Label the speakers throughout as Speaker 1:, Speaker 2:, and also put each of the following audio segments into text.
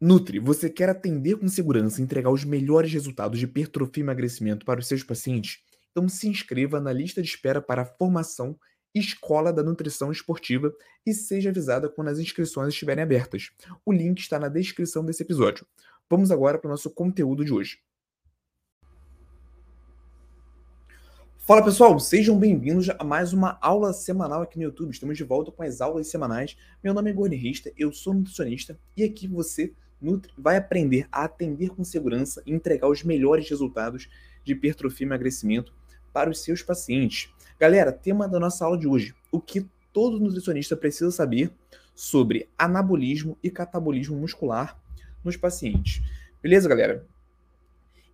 Speaker 1: Nutri, você quer atender com segurança e entregar os melhores resultados de hipertrofia e emagrecimento para os seus pacientes? Então se inscreva na lista de espera para a formação Escola da Nutrição Esportiva e seja avisada quando as inscrições estiverem abertas. O link está na descrição desse episódio. Vamos agora para o nosso conteúdo de hoje. Fala pessoal, sejam bem-vindos a mais uma aula semanal aqui no YouTube. Estamos de volta com as aulas semanais. Meu nome é Gornirista, eu sou nutricionista e aqui você vai aprender a atender com segurança e entregar os melhores resultados de hipertrofia e emagrecimento para os seus pacientes. Galera, tema da nossa aula de hoje: o que todo nutricionista precisa saber sobre anabolismo e catabolismo muscular nos pacientes. Beleza, galera?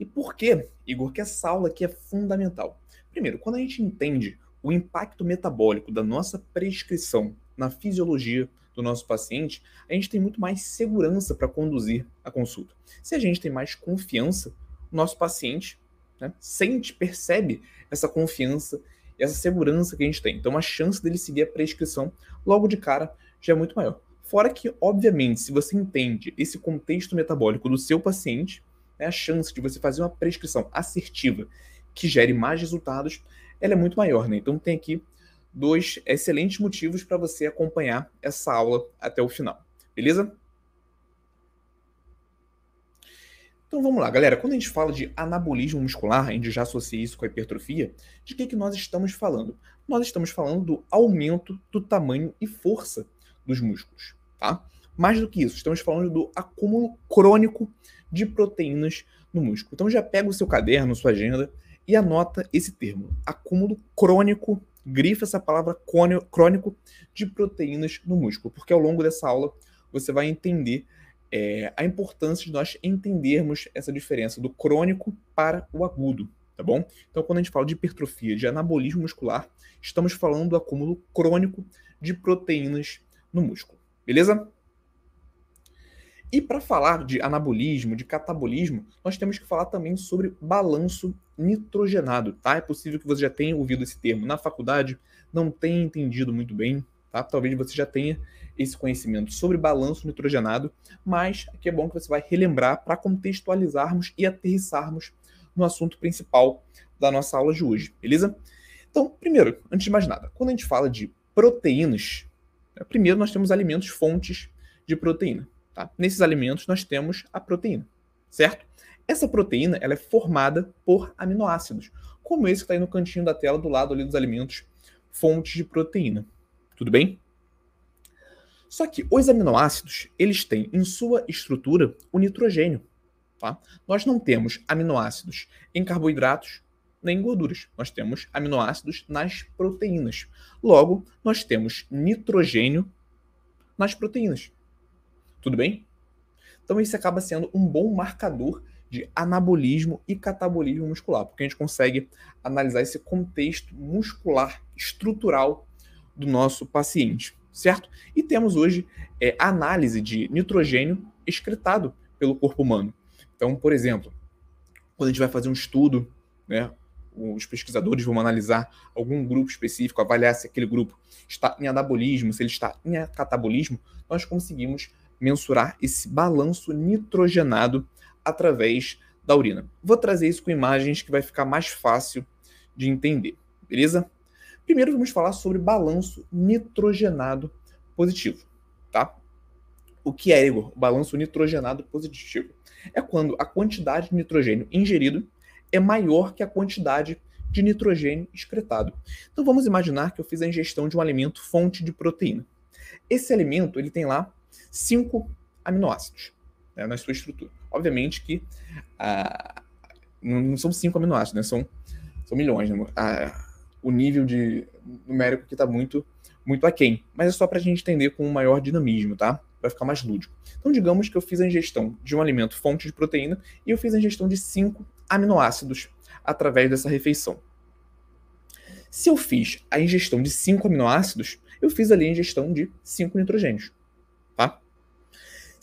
Speaker 1: E por que, Igor, que essa aula aqui é fundamental? Primeiro, quando a gente entende o impacto metabólico da nossa prescrição na fisiologia do nosso paciente, a gente tem muito mais segurança para conduzir a consulta. Se a gente tem mais confiança, o nosso paciente né, sente, percebe essa confiança e essa segurança que a gente tem. Então a chance dele seguir a prescrição logo de cara já é muito maior. Fora que, obviamente, se você entende esse contexto metabólico do seu paciente, né, a chance de você fazer uma prescrição assertiva que gere mais resultados, ela é muito maior, né? Então tem aqui dois excelentes motivos para você acompanhar essa aula até o final. Beleza? Então vamos lá, galera. Quando a gente fala de anabolismo muscular, a gente já associa isso com a hipertrofia, de que, que nós estamos falando? Nós estamos falando do aumento do tamanho e força dos músculos, tá? Mais do que isso, estamos falando do acúmulo crônico de proteínas no músculo. Então já pega o seu caderno, sua agenda e anota esse termo: acúmulo crônico grifa essa palavra crônico de proteínas no músculo, porque ao longo dessa aula você vai entender é, a importância de nós entendermos essa diferença do crônico para o agudo, tá bom? Então, quando a gente fala de hipertrofia, de anabolismo muscular, estamos falando do acúmulo crônico de proteínas no músculo, beleza? E para falar de anabolismo, de catabolismo, nós temos que falar também sobre balanço nitrogenado, tá? É possível que você já tenha ouvido esse termo na faculdade, não tenha entendido muito bem, tá? Talvez você já tenha esse conhecimento sobre balanço nitrogenado, mas aqui é bom que você vai relembrar para contextualizarmos e aterrissarmos no assunto principal da nossa aula de hoje, beleza? Então, primeiro, antes de mais nada, quando a gente fala de proteínas, né, primeiro nós temos alimentos fontes de proteína. Tá? Nesses alimentos nós temos a proteína, certo? Essa proteína ela é formada por aminoácidos, como esse que está aí no cantinho da tela do lado ali dos alimentos fontes de proteína. Tudo bem? Só que os aminoácidos, eles têm em sua estrutura o nitrogênio. Tá? Nós não temos aminoácidos em carboidratos nem em gorduras. Nós temos aminoácidos nas proteínas. Logo, nós temos nitrogênio nas proteínas. Tudo bem? Então isso acaba sendo um bom marcador de anabolismo e catabolismo muscular, porque a gente consegue analisar esse contexto muscular estrutural do nosso paciente, certo? E temos hoje é, análise de nitrogênio excretado pelo corpo humano. Então, por exemplo, quando a gente vai fazer um estudo, né, os pesquisadores vão analisar algum grupo específico, avaliar se aquele grupo está em anabolismo, se ele está em catabolismo, nós conseguimos mensurar esse balanço nitrogenado através da urina. Vou trazer isso com imagens que vai ficar mais fácil de entender, beleza? Primeiro vamos falar sobre balanço nitrogenado positivo, tá? O que é, Igor? Balanço nitrogenado positivo é quando a quantidade de nitrogênio ingerido é maior que a quantidade de nitrogênio excretado. Então vamos imaginar que eu fiz a ingestão de um alimento fonte de proteína. Esse alimento ele tem lá cinco aminoácidos né, na sua estrutura. Obviamente que ah, não são cinco aminoácidos, né, são, são milhões. Né? Ah, o nível de numérico aqui está muito, muito aquém. Mas é só para a gente entender com um maior dinamismo, tá? Vai ficar mais lúdico. Então, digamos que eu fiz a ingestão de um alimento fonte de proteína e eu fiz a ingestão de cinco aminoácidos através dessa refeição. Se eu fiz a ingestão de cinco aminoácidos, eu fiz ali a ingestão de cinco nitrogênios.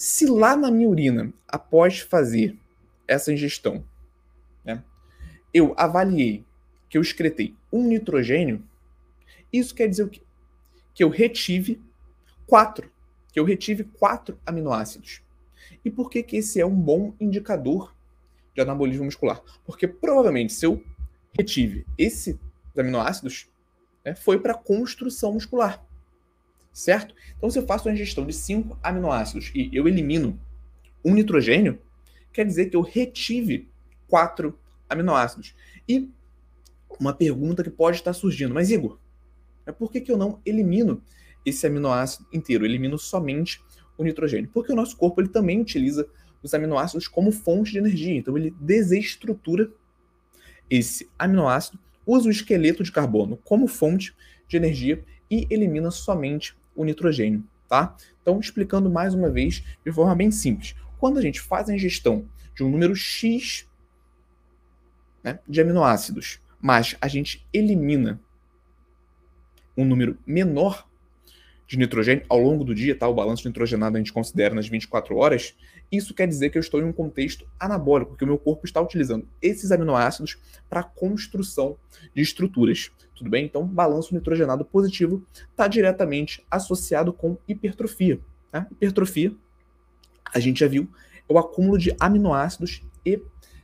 Speaker 1: Se lá na minha urina, após fazer essa ingestão, né, eu avaliei que eu excretei um nitrogênio, isso quer dizer o quê? Que eu retive quatro, que eu retive quatro aminoácidos. E por que, que esse é um bom indicador de anabolismo muscular? Porque provavelmente se eu retive esses aminoácidos, né, foi para construção muscular. Certo? Então, se eu faço uma ingestão de 5 aminoácidos e eu elimino um nitrogênio, quer dizer que eu retive 4 aminoácidos. E uma pergunta que pode estar surgindo, mas Igor, é por que, que eu não elimino esse aminoácido inteiro? Eu elimino somente o nitrogênio. Porque o nosso corpo ele também utiliza os aminoácidos como fonte de energia. Então ele desestrutura esse aminoácido, usa o esqueleto de carbono como fonte de energia e elimina somente o nitrogênio, tá? Então, explicando mais uma vez de forma bem simples. Quando a gente faz a ingestão de um número X né, de aminoácidos, mas a gente elimina um número menor de nitrogênio ao longo do dia, tá? O balanço nitrogenado a gente considera nas 24 horas. Isso quer dizer que eu estou em um contexto anabólico, que o meu corpo está utilizando esses aminoácidos para construção de estruturas. Tudo bem? Então, balanço nitrogenado positivo está diretamente associado com hipertrofia. Tá? Hipertrofia, a gente já viu, é o acúmulo de aminoácidos e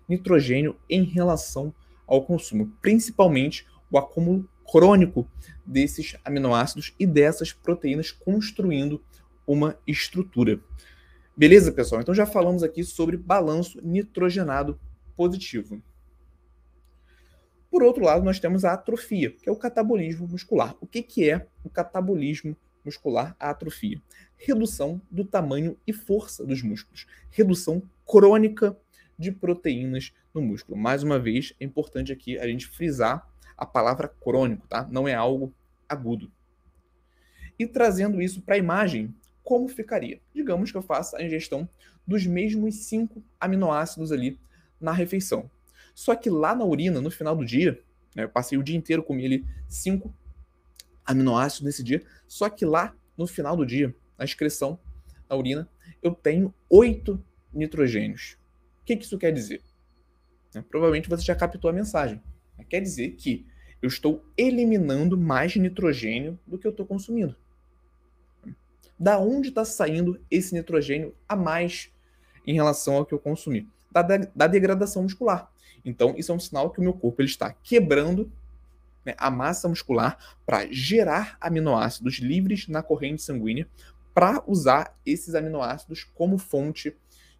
Speaker 1: nitrogênio em relação ao consumo, principalmente o acúmulo crônico desses aminoácidos e dessas proteínas construindo uma estrutura. Beleza, pessoal? Então já falamos aqui sobre balanço nitrogenado positivo. Por outro lado, nós temos a atrofia, que é o catabolismo muscular. O que, que é o catabolismo muscular, a atrofia? Redução do tamanho e força dos músculos. Redução crônica de proteínas no músculo. Mais uma vez, é importante aqui a gente frisar a palavra crônico, tá? Não é algo agudo. E trazendo isso para a imagem, como ficaria? Digamos que eu faça a ingestão dos mesmos cinco aminoácidos ali na refeição. Só que lá na urina, no final do dia, né, eu passei o dia inteiro comi ali cinco aminoácidos nesse dia, só que lá no final do dia, na excreção, na urina, eu tenho oito nitrogênios. O que, que isso quer dizer? Né, provavelmente você já captou a mensagem. Quer dizer que eu estou eliminando mais nitrogênio do que eu estou consumindo. Da onde está saindo esse nitrogênio a mais em relação ao que eu consumi? Da, da degradação muscular. Então, isso é um sinal que o meu corpo ele está quebrando né, a massa muscular para gerar aminoácidos livres na corrente sanguínea para usar esses aminoácidos como fonte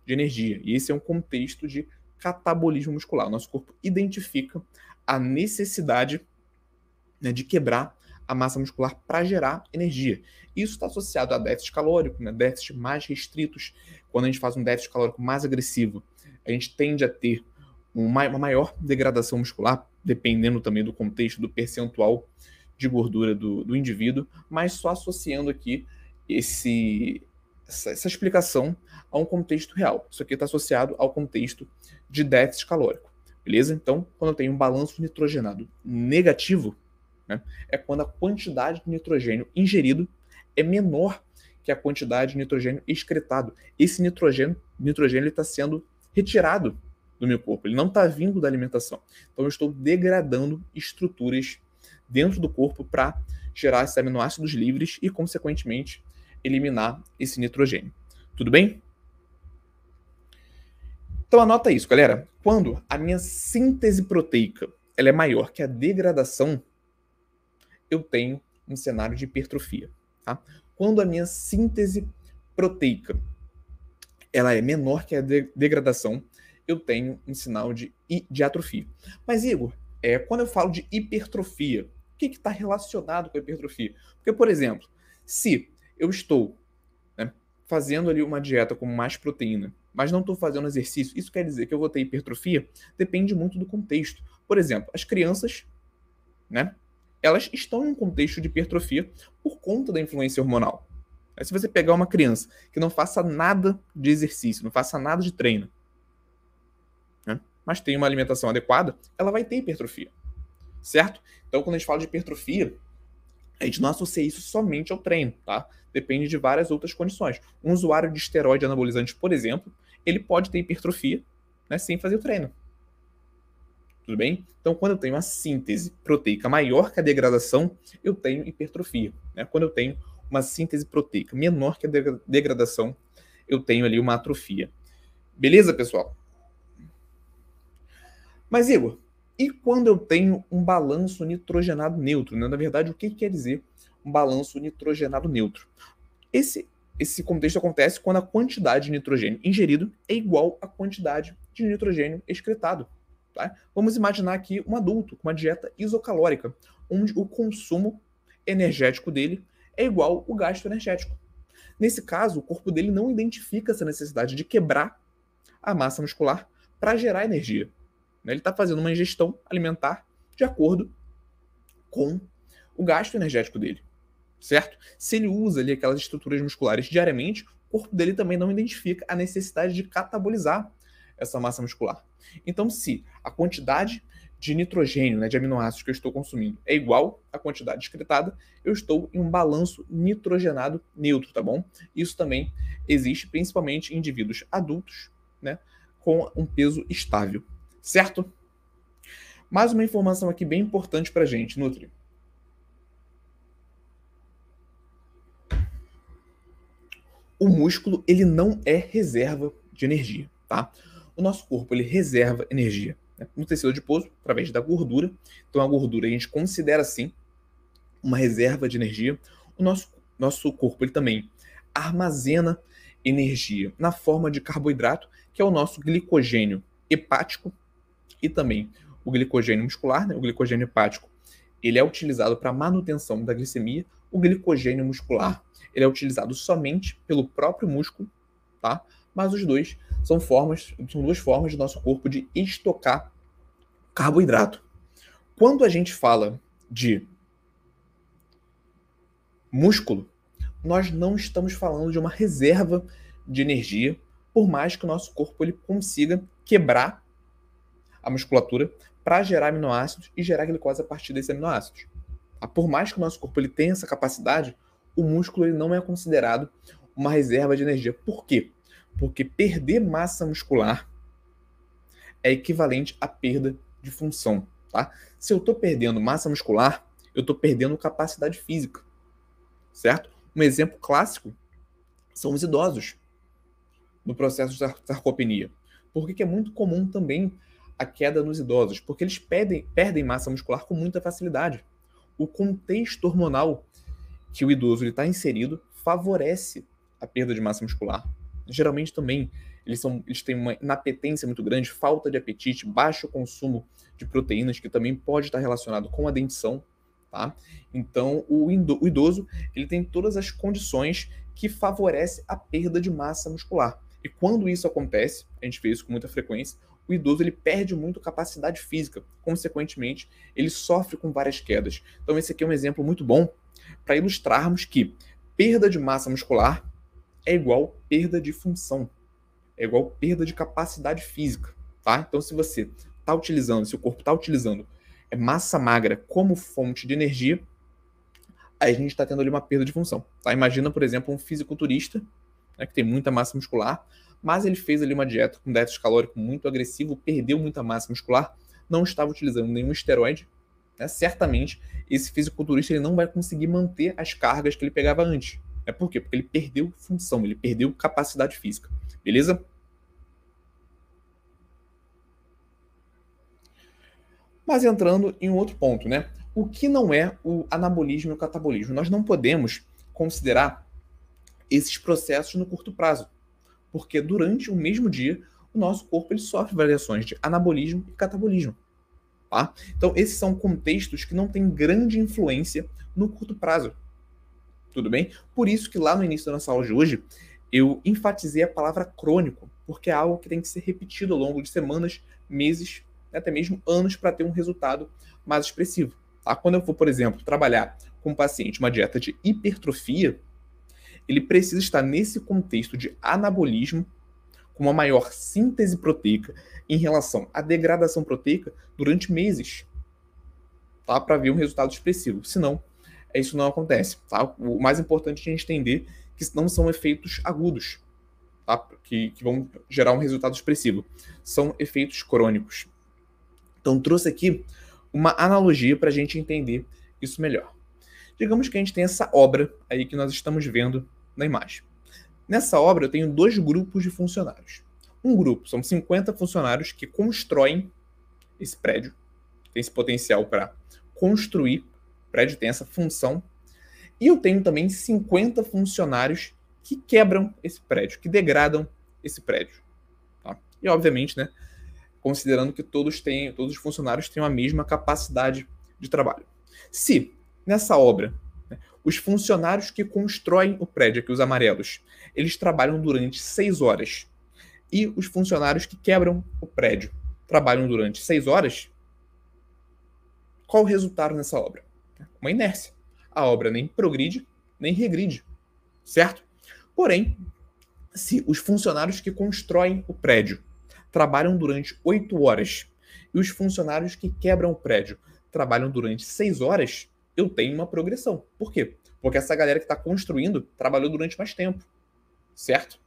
Speaker 1: de energia. E esse é um contexto de catabolismo muscular. O nosso corpo identifica a necessidade né, de quebrar a massa muscular para gerar energia. Isso está associado a déficit calórico, né, déficit mais restritos. Quando a gente faz um déficit calórico mais agressivo, a gente tende a ter uma maior degradação muscular, dependendo também do contexto, do percentual de gordura do, do indivíduo, mas só associando aqui esse, essa, essa explicação a um contexto real. Isso aqui está associado ao contexto de déficit calórico. Beleza? Então, quando eu tenho um balanço nitrogenado negativo, né, é quando a quantidade de nitrogênio ingerido é menor que a quantidade de nitrogênio excretado. Esse nitrogênio nitrogênio está sendo retirado do meu corpo, ele não está vindo da alimentação. Então, eu estou degradando estruturas dentro do corpo para gerar esses aminoácidos livres e, consequentemente, eliminar esse nitrogênio. Tudo bem? Então anota isso, galera. Quando a minha síntese proteica ela é maior que a degradação, eu tenho um cenário de hipertrofia. Tá? Quando a minha síntese proteica ela é menor que a de degradação, eu tenho um sinal de, de atrofia. Mas, Igor, é, quando eu falo de hipertrofia, o que está relacionado com a hipertrofia? Porque, por exemplo, se eu estou né, fazendo ali uma dieta com mais proteína mas não estou fazendo exercício, isso quer dizer que eu vou ter hipertrofia? Depende muito do contexto. Por exemplo, as crianças, né? Elas estão em um contexto de hipertrofia por conta da influência hormonal. Se você pegar uma criança que não faça nada de exercício, não faça nada de treino, né? mas tem uma alimentação adequada, ela vai ter hipertrofia. Certo? Então, quando a gente fala de hipertrofia, a gente não associa isso somente ao treino, tá? Depende de várias outras condições. Um usuário de esteroide anabolizante, por exemplo, ele pode ter hipertrofia né, sem fazer o treino. Tudo bem? Então, quando eu tenho uma síntese proteica maior que a degradação, eu tenho hipertrofia. Né? Quando eu tenho uma síntese proteica menor que a degradação, eu tenho ali uma atrofia. Beleza, pessoal? Mas, Igor, e quando eu tenho um balanço nitrogenado neutro? Né? Na verdade, o que quer dizer um balanço nitrogenado neutro? Esse, esse contexto acontece quando a quantidade de nitrogênio ingerido é igual à quantidade de nitrogênio excretado. Tá? Vamos imaginar aqui um adulto com uma dieta isocalórica, onde o consumo energético dele é igual ao gasto energético. Nesse caso, o corpo dele não identifica essa necessidade de quebrar a massa muscular para gerar energia. Né? Ele está fazendo uma ingestão alimentar de acordo com o gasto energético dele, certo? Se ele usa ali aquelas estruturas musculares diariamente, o corpo dele também não identifica a necessidade de catabolizar essa massa muscular. Então, se a quantidade de nitrogênio, né, de aminoácidos que eu estou consumindo é igual à quantidade excretada, eu estou em um balanço nitrogenado neutro, tá bom? Isso também existe principalmente em indivíduos adultos, né, com um peso estável, certo? Mais uma informação aqui bem importante para gente, Nutri. O músculo ele não é reserva de energia, tá? O nosso corpo ele reserva energia né, no tecido adiposo através da gordura. Então a gordura a gente considera assim uma reserva de energia. O nosso, nosso corpo ele também armazena energia na forma de carboidrato, que é o nosso glicogênio hepático e também o glicogênio muscular, né? o glicogênio hepático, ele é utilizado para manutenção da glicemia. O glicogênio muscular, ele é utilizado somente pelo próprio músculo, tá? Mas os dois são formas, são duas formas do nosso corpo de estocar carboidrato. Quando a gente fala de músculo, nós não estamos falando de uma reserva de energia, por mais que o nosso corpo ele consiga quebrar a musculatura para gerar aminoácidos e gerar glicose a partir desses aminoácidos. Por mais que o nosso corpo ele tenha essa capacidade, o músculo ele não é considerado uma reserva de energia. Por quê? Porque perder massa muscular é equivalente à perda de função. Tá? Se eu estou perdendo massa muscular, eu estou perdendo capacidade física. Certo? Um exemplo clássico são os idosos no processo de sarcopenia. Por que é muito comum também a queda nos idosos? Porque eles perdem, perdem massa muscular com muita facilidade. O contexto hormonal que o idoso está inserido favorece a perda de massa muscular geralmente também eles, são, eles têm uma inapetência muito grande, falta de apetite, baixo consumo de proteínas, que também pode estar relacionado com a dentição, tá? Então, o, o idoso, ele tem todas as condições que favorecem a perda de massa muscular. E quando isso acontece, a gente vê isso com muita frequência, o idoso ele perde muito capacidade física, consequentemente, ele sofre com várias quedas. Então, esse aqui é um exemplo muito bom para ilustrarmos que perda de massa muscular é igual perda de função, é igual perda de capacidade física, tá? Então, se você está utilizando, se o corpo está utilizando é massa magra como fonte de energia, aí a gente está tendo ali uma perda de função, tá? Imagina, por exemplo, um fisiculturista, né, que tem muita massa muscular, mas ele fez ali uma dieta com déficit calórico muito agressivo, perdeu muita massa muscular, não estava utilizando nenhum esteroide, né? certamente esse fisiculturista ele não vai conseguir manter as cargas que ele pegava antes. É por quê? Porque ele perdeu função, ele perdeu capacidade física. Beleza? Mas entrando em um outro ponto, né? O que não é o anabolismo e o catabolismo? Nós não podemos considerar esses processos no curto prazo, porque durante o mesmo dia o nosso corpo ele sofre variações de anabolismo e catabolismo. Tá? Então, esses são contextos que não têm grande influência no curto prazo. Tudo bem? Por isso que lá no início da nossa aula de hoje, eu enfatizei a palavra crônico, porque é algo que tem que ser repetido ao longo de semanas, meses, até mesmo anos para ter um resultado mais expressivo. Tá? Quando eu for, por exemplo, trabalhar com um paciente uma dieta de hipertrofia, ele precisa estar nesse contexto de anabolismo, com uma maior síntese proteica em relação à degradação proteica durante meses, tá? para ver um resultado expressivo. Senão, isso não acontece. Tá? O mais importante é a gente entender que não são efeitos agudos, tá? que, que vão gerar um resultado expressivo. São efeitos crônicos. Então, trouxe aqui uma analogia para a gente entender isso melhor. Digamos que a gente tem essa obra aí que nós estamos vendo na imagem. Nessa obra, eu tenho dois grupos de funcionários. Um grupo são 50 funcionários que constroem esse prédio, tem esse potencial para construir, o prédio tem essa função. E eu tenho também 50 funcionários que quebram esse prédio, que degradam esse prédio. Tá? E obviamente, né, considerando que todos têm, todos os funcionários têm a mesma capacidade de trabalho. Se nessa obra os funcionários que constroem o prédio, aqui os amarelos, eles trabalham durante seis horas e os funcionários que quebram o prédio trabalham durante seis horas, qual o resultado nessa obra? Uma inércia. A obra nem progride, nem regride, certo? Porém, se os funcionários que constroem o prédio trabalham durante oito horas e os funcionários que quebram o prédio trabalham durante seis horas, eu tenho uma progressão. Por quê? Porque essa galera que está construindo trabalhou durante mais tempo, certo?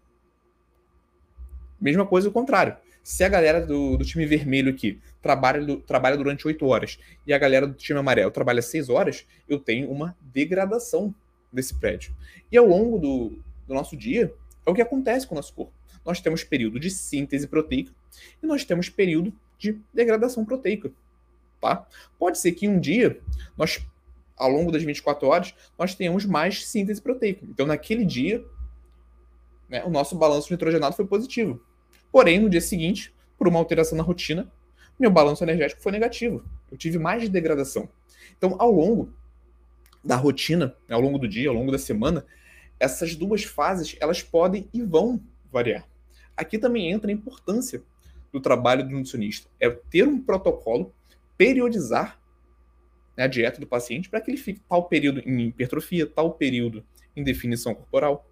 Speaker 1: Mesma coisa o contrário. Se a galera do, do time vermelho aqui trabalha, do, trabalha durante 8 horas e a galera do time amarelo trabalha 6 horas, eu tenho uma degradação desse prédio. E ao longo do, do nosso dia, é o que acontece com o nosso corpo. Nós temos período de síntese proteica e nós temos período de degradação proteica. Tá? Pode ser que um dia, nós, ao longo das 24 horas, nós tenhamos mais síntese proteica. Então, naquele dia, né, o nosso balanço nitrogenado foi positivo. Porém, no dia seguinte, por uma alteração na rotina, meu balanço energético foi negativo. Eu tive mais degradação. Então, ao longo da rotina, né, ao longo do dia, ao longo da semana, essas duas fases elas podem e vão variar. Aqui também entra a importância do trabalho do nutricionista. É ter um protocolo, periodizar né, a dieta do paciente para que ele fique tal período em hipertrofia, tal período em definição corporal,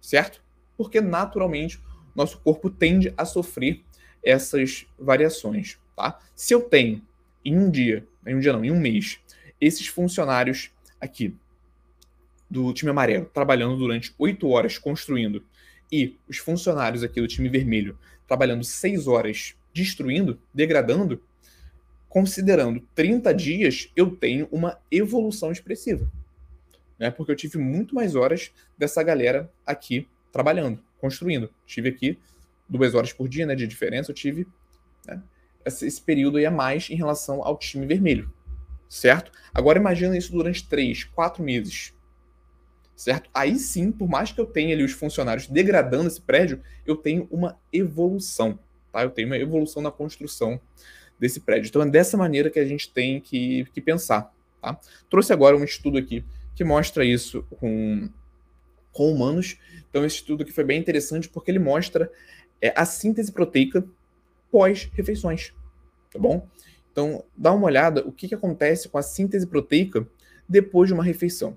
Speaker 1: certo? Porque naturalmente nosso corpo tende a sofrer essas variações, tá? Se eu tenho em um dia, em um dia não, em um mês, esses funcionários aqui do time amarelo trabalhando durante oito horas construindo e os funcionários aqui do time vermelho trabalhando seis horas destruindo, degradando, considerando 30 dias, eu tenho uma evolução expressiva. Né? Porque eu tive muito mais horas dessa galera aqui trabalhando construindo. Tive aqui duas horas por dia né, de diferença, eu tive né, esse, esse, período aí a mais em relação ao time vermelho, certo? Agora imagina isso durante três, quatro meses, certo? Aí sim, por mais que eu tenha ali os funcionários degradando esse prédio, eu tenho uma evolução, tá? Eu tenho uma evolução na construção desse prédio. Então é dessa maneira que a gente tem que, que pensar, tá? Trouxe agora um estudo aqui que mostra isso com com humanos. Então, esse estudo aqui foi bem interessante porque ele mostra é, a síntese proteica pós-refeições. Tá bom? Então, dá uma olhada o que, que acontece com a síntese proteica depois de uma refeição.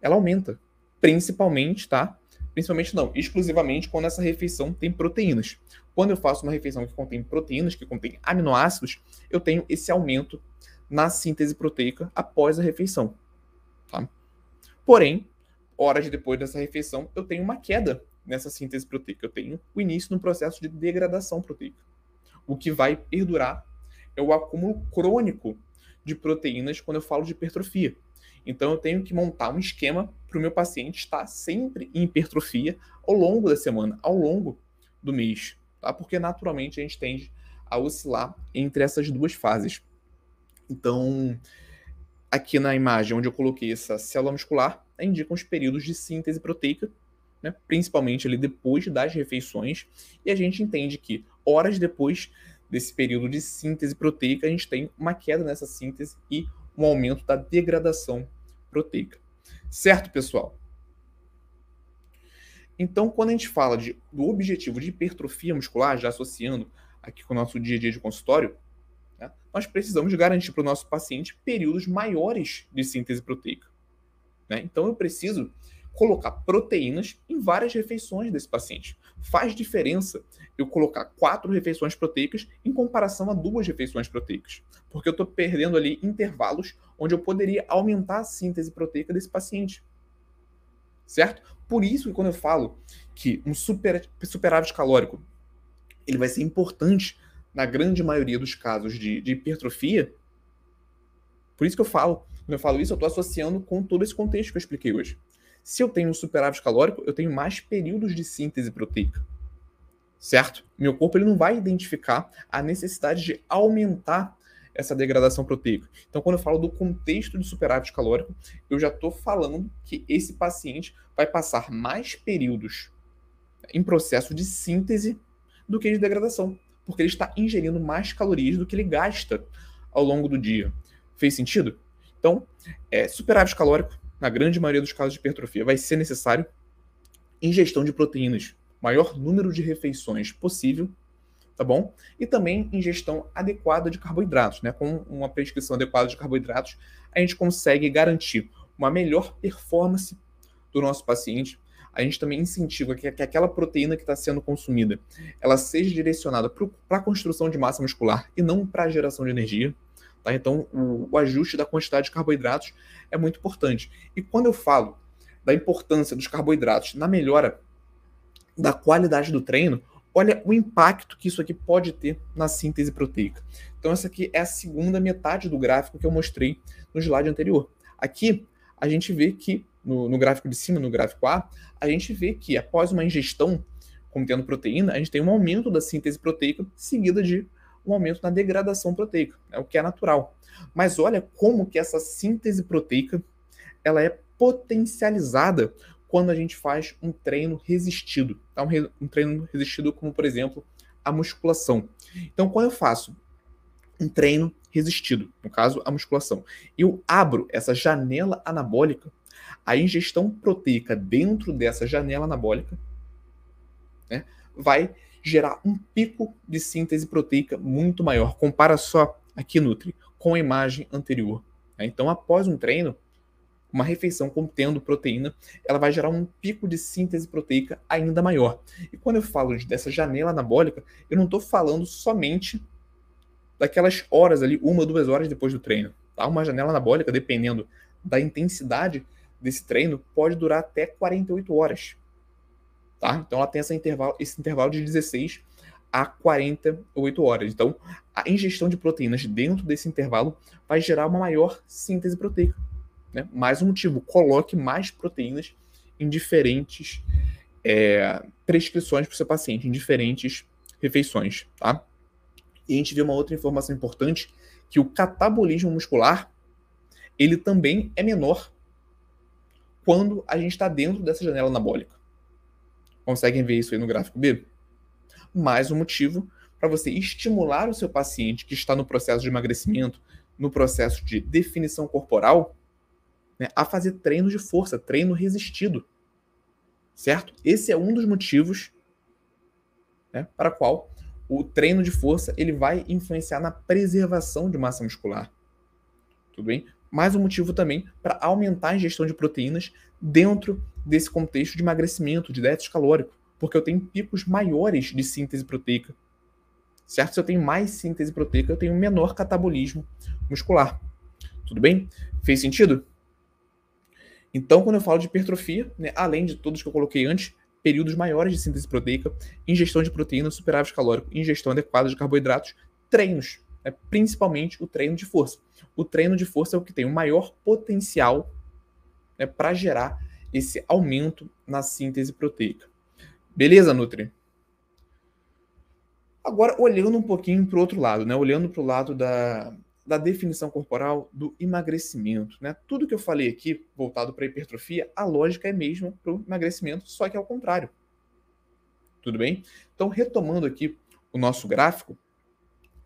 Speaker 1: Ela aumenta, principalmente, tá? Principalmente não, exclusivamente quando essa refeição tem proteínas. Quando eu faço uma refeição que contém proteínas, que contém aminoácidos, eu tenho esse aumento na síntese proteica após a refeição. Tá? Porém, horas depois dessa refeição, eu tenho uma queda nessa síntese proteica. Eu tenho o início no processo de degradação proteica. O que vai perdurar é o acúmulo crônico de proteínas quando eu falo de hipertrofia. Então eu tenho que montar um esquema para o meu paciente estar sempre em hipertrofia ao longo da semana, ao longo do mês, tá? Porque naturalmente a gente tende a oscilar entre essas duas fases. Então, aqui na imagem onde eu coloquei essa célula muscular, indicam os períodos de síntese proteica, né, principalmente ali depois das refeições, e a gente entende que horas depois desse período de síntese proteica, a gente tem uma queda nessa síntese e um aumento da degradação proteica. Certo, pessoal? Então, quando a gente fala de, do objetivo de hipertrofia muscular, já associando aqui com o nosso dia a dia de consultório, né, nós precisamos garantir para o nosso paciente períodos maiores de síntese proteica. Né? Então eu preciso colocar proteínas em várias refeições desse paciente. Faz diferença eu colocar quatro refeições proteicas em comparação a duas refeições proteicas, porque eu estou perdendo ali intervalos onde eu poderia aumentar a síntese proteica desse paciente. Certo? Por isso que quando eu falo que um super, superávit calórico ele vai ser importante na grande maioria dos casos de, de hipertrofia, por isso que eu falo quando eu falo isso, eu estou associando com todo esse contexto que eu expliquei hoje. Se eu tenho um superávit calórico, eu tenho mais períodos de síntese proteica. Certo? Meu corpo ele não vai identificar a necessidade de aumentar essa degradação proteica. Então, quando eu falo do contexto de superávit calórico, eu já estou falando que esse paciente vai passar mais períodos em processo de síntese do que de degradação, porque ele está ingerindo mais calorias do que ele gasta ao longo do dia. Fez sentido? Então, é, superávit calórico, na grande maioria dos casos de hipertrofia, vai ser necessário ingestão de proteínas, maior número de refeições possível, tá bom? E também ingestão adequada de carboidratos, né? Com uma prescrição adequada de carboidratos, a gente consegue garantir uma melhor performance do nosso paciente. A gente também incentiva que, que aquela proteína que está sendo consumida, ela seja direcionada para a construção de massa muscular e não para a geração de energia. Tá? Então, o, o ajuste da quantidade de carboidratos é muito importante. E quando eu falo da importância dos carboidratos na melhora da qualidade do treino, olha o impacto que isso aqui pode ter na síntese proteica. Então, essa aqui é a segunda metade do gráfico que eu mostrei no slide anterior. Aqui, a gente vê que, no, no gráfico de cima, no gráfico A, a gente vê que após uma ingestão contendo proteína, a gente tem um aumento da síntese proteica seguida de um aumento na degradação proteica, né, o que é natural. Mas olha como que essa síntese proteica ela é potencializada quando a gente faz um treino resistido. Um, re, um treino resistido como, por exemplo, a musculação. Então, quando eu faço um treino resistido, no caso, a musculação, eu abro essa janela anabólica, a ingestão proteica dentro dessa janela anabólica né, vai gerar um pico de síntese proteica muito maior. Compara só aqui, Nutri, com a imagem anterior. Né? Então, após um treino, uma refeição contendo proteína, ela vai gerar um pico de síntese proteica ainda maior. E quando eu falo dessa janela anabólica, eu não estou falando somente daquelas horas ali, uma, duas horas depois do treino. Tá? Uma janela anabólica, dependendo da intensidade desse treino, pode durar até 48 horas. Tá? Então ela tem intervalo, esse intervalo de 16 a 48 horas. Então, a ingestão de proteínas dentro desse intervalo vai gerar uma maior síntese proteica. Né? Mais um motivo, coloque mais proteínas em diferentes é, prescrições para o seu paciente, em diferentes refeições. Tá? E a gente vê uma outra informação importante, que o catabolismo muscular ele também é menor quando a gente está dentro dessa janela anabólica. Conseguem ver isso aí no gráfico B? Mais um motivo para você estimular o seu paciente que está no processo de emagrecimento, no processo de definição corporal, né, a fazer treino de força, treino resistido. Certo? Esse é um dos motivos né, para qual o treino de força ele vai influenciar na preservação de massa muscular. Tudo bem? Mais um motivo também para aumentar a ingestão de proteínas dentro desse contexto de emagrecimento, de déficit calórico, porque eu tenho picos maiores de síntese proteica. Certo? Se eu tenho mais síntese proteica, eu tenho menor catabolismo muscular. Tudo bem? Fez sentido? Então, quando eu falo de hipertrofia, né, além de todos que eu coloquei antes, períodos maiores de síntese proteica, ingestão de proteína, superávit calórico, ingestão adequada de carboidratos, treinos, né, principalmente o treino de força. O treino de força é o que tem o maior potencial né, para gerar esse aumento na síntese proteica. Beleza, Nutri? Agora, olhando um pouquinho para o outro lado, né? olhando para o lado da, da definição corporal do emagrecimento. Né? Tudo que eu falei aqui, voltado para a hipertrofia, a lógica é mesma para o emagrecimento, só que ao contrário. Tudo bem? Então, retomando aqui o nosso gráfico,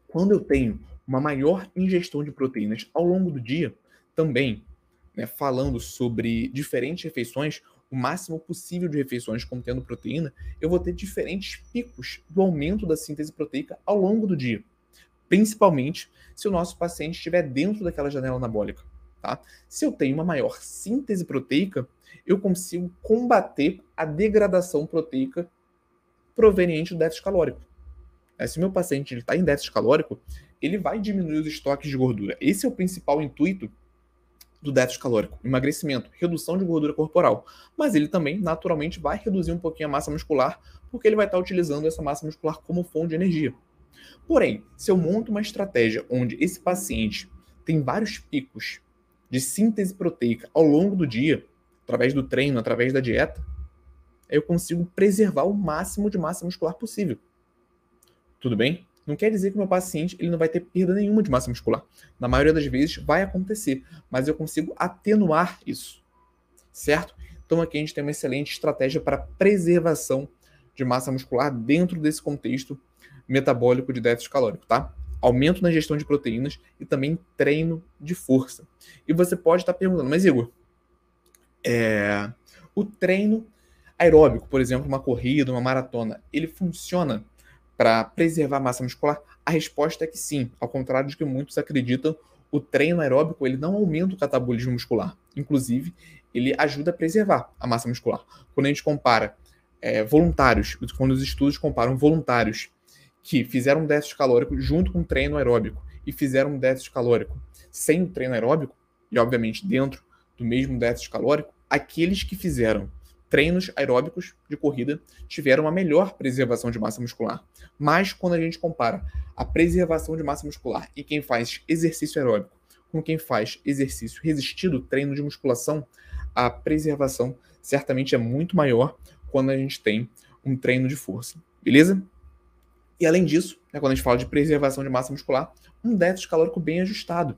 Speaker 1: quando eu tenho uma maior ingestão de proteínas ao longo do dia, também né, falando sobre diferentes refeições, o máximo possível de refeições contendo proteína, eu vou ter diferentes picos do aumento da síntese proteica ao longo do dia principalmente se o nosso paciente estiver dentro daquela janela anabólica. Tá? Se eu tenho uma maior síntese proteica, eu consigo combater a degradação proteica proveniente do déficit calórico. É, se meu paciente está em déficit calórico, ele vai diminuir os estoques de gordura. Esse é o principal intuito do déficit calórico, emagrecimento, redução de gordura corporal. Mas ele também, naturalmente, vai reduzir um pouquinho a massa muscular, porque ele vai estar utilizando essa massa muscular como fonte de energia. Porém, se eu monto uma estratégia onde esse paciente tem vários picos de síntese proteica ao longo do dia, através do treino, através da dieta, eu consigo preservar o máximo de massa muscular possível. Tudo bem? Não quer dizer que meu paciente ele não vai ter perda nenhuma de massa muscular. Na maioria das vezes vai acontecer, mas eu consigo atenuar isso. Certo? Então aqui a gente tem uma excelente estratégia para preservação de massa muscular dentro desse contexto metabólico de déficit calórico, tá? Aumento na gestão de proteínas e também treino de força. E você pode estar perguntando, mas Igor, é, o treino aeróbico, por exemplo, uma corrida, uma maratona, ele funciona para preservar a massa muscular? A resposta é que sim. Ao contrário de que muitos acreditam, o treino aeróbico ele não aumenta o catabolismo muscular. Inclusive, ele ajuda a preservar a massa muscular. Quando a gente compara é, voluntários, quando os estudos comparam voluntários que fizeram um déficit calórico junto com o treino aeróbico e fizeram um déficit calórico sem o treino aeróbico, e obviamente dentro do mesmo déficit calórico, aqueles que fizeram treinos aeróbicos de corrida tiveram uma melhor preservação de massa muscular. Mas quando a gente compara a preservação de massa muscular e quem faz exercício aeróbico com quem faz exercício resistido, treino de musculação, a preservação certamente é muito maior quando a gente tem um treino de força. Beleza? E além disso, né, quando a gente fala de preservação de massa muscular, um déficit calórico bem ajustado.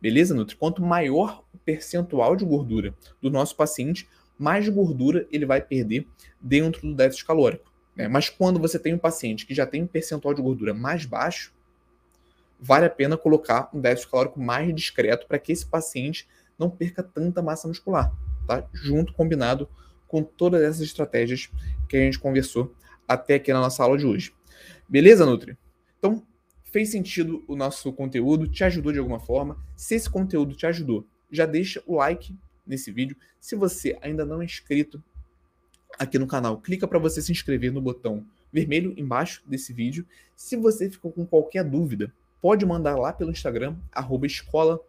Speaker 1: Beleza, Nutri? Quanto maior o percentual de gordura do nosso paciente, mais gordura ele vai perder dentro do déficit calórico. Né? Mas quando você tem um paciente que já tem um percentual de gordura mais baixo, vale a pena colocar um déficit calórico mais discreto para que esse paciente não perca tanta massa muscular, tá? Junto combinado com todas essas estratégias que a gente conversou até aqui na nossa aula de hoje. Beleza, Nutri? Então, fez sentido o nosso conteúdo? Te ajudou de alguma forma? Se esse conteúdo te ajudou, já deixa o like nesse vídeo. Se você ainda não é inscrito aqui no canal, clica para você se inscrever no botão vermelho embaixo desse vídeo. Se você ficou com qualquer dúvida, pode mandar lá pelo Instagram, arroba escola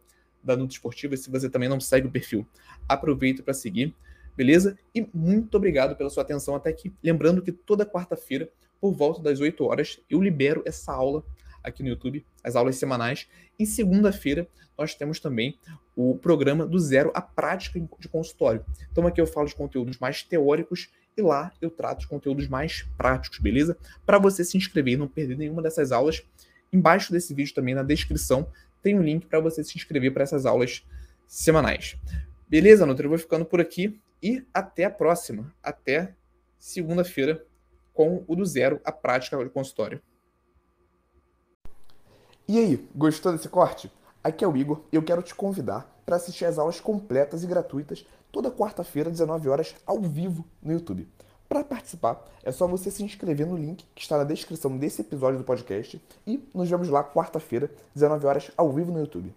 Speaker 1: da Nutra Esportiva. Se você também não segue o perfil, aproveita para seguir, beleza? E muito obrigado pela sua atenção até aqui. Lembrando que toda quarta-feira, por volta das 8 horas, eu libero essa aula aqui no YouTube, as aulas semanais. E segunda-feira nós temos também o programa do zero à prática de consultório. Então aqui eu falo de conteúdos mais teóricos e lá eu trato de conteúdos mais práticos, beleza? Para você se inscrever e não perder nenhuma dessas aulas, embaixo desse vídeo também na descrição tem um link para você se inscrever para essas aulas semanais. Beleza, Nutri? Eu vou ficando por aqui e até a próxima. Até segunda-feira com o do zero à prática de consultório. E aí, gostou desse corte? Aqui é o Igor e eu quero te convidar para assistir as aulas completas e gratuitas toda quarta-feira, 19 horas, ao vivo no YouTube. Para participar, é só você se inscrever no link que está na descrição desse episódio do podcast e nos vemos lá quarta-feira, 19 horas, ao vivo no YouTube.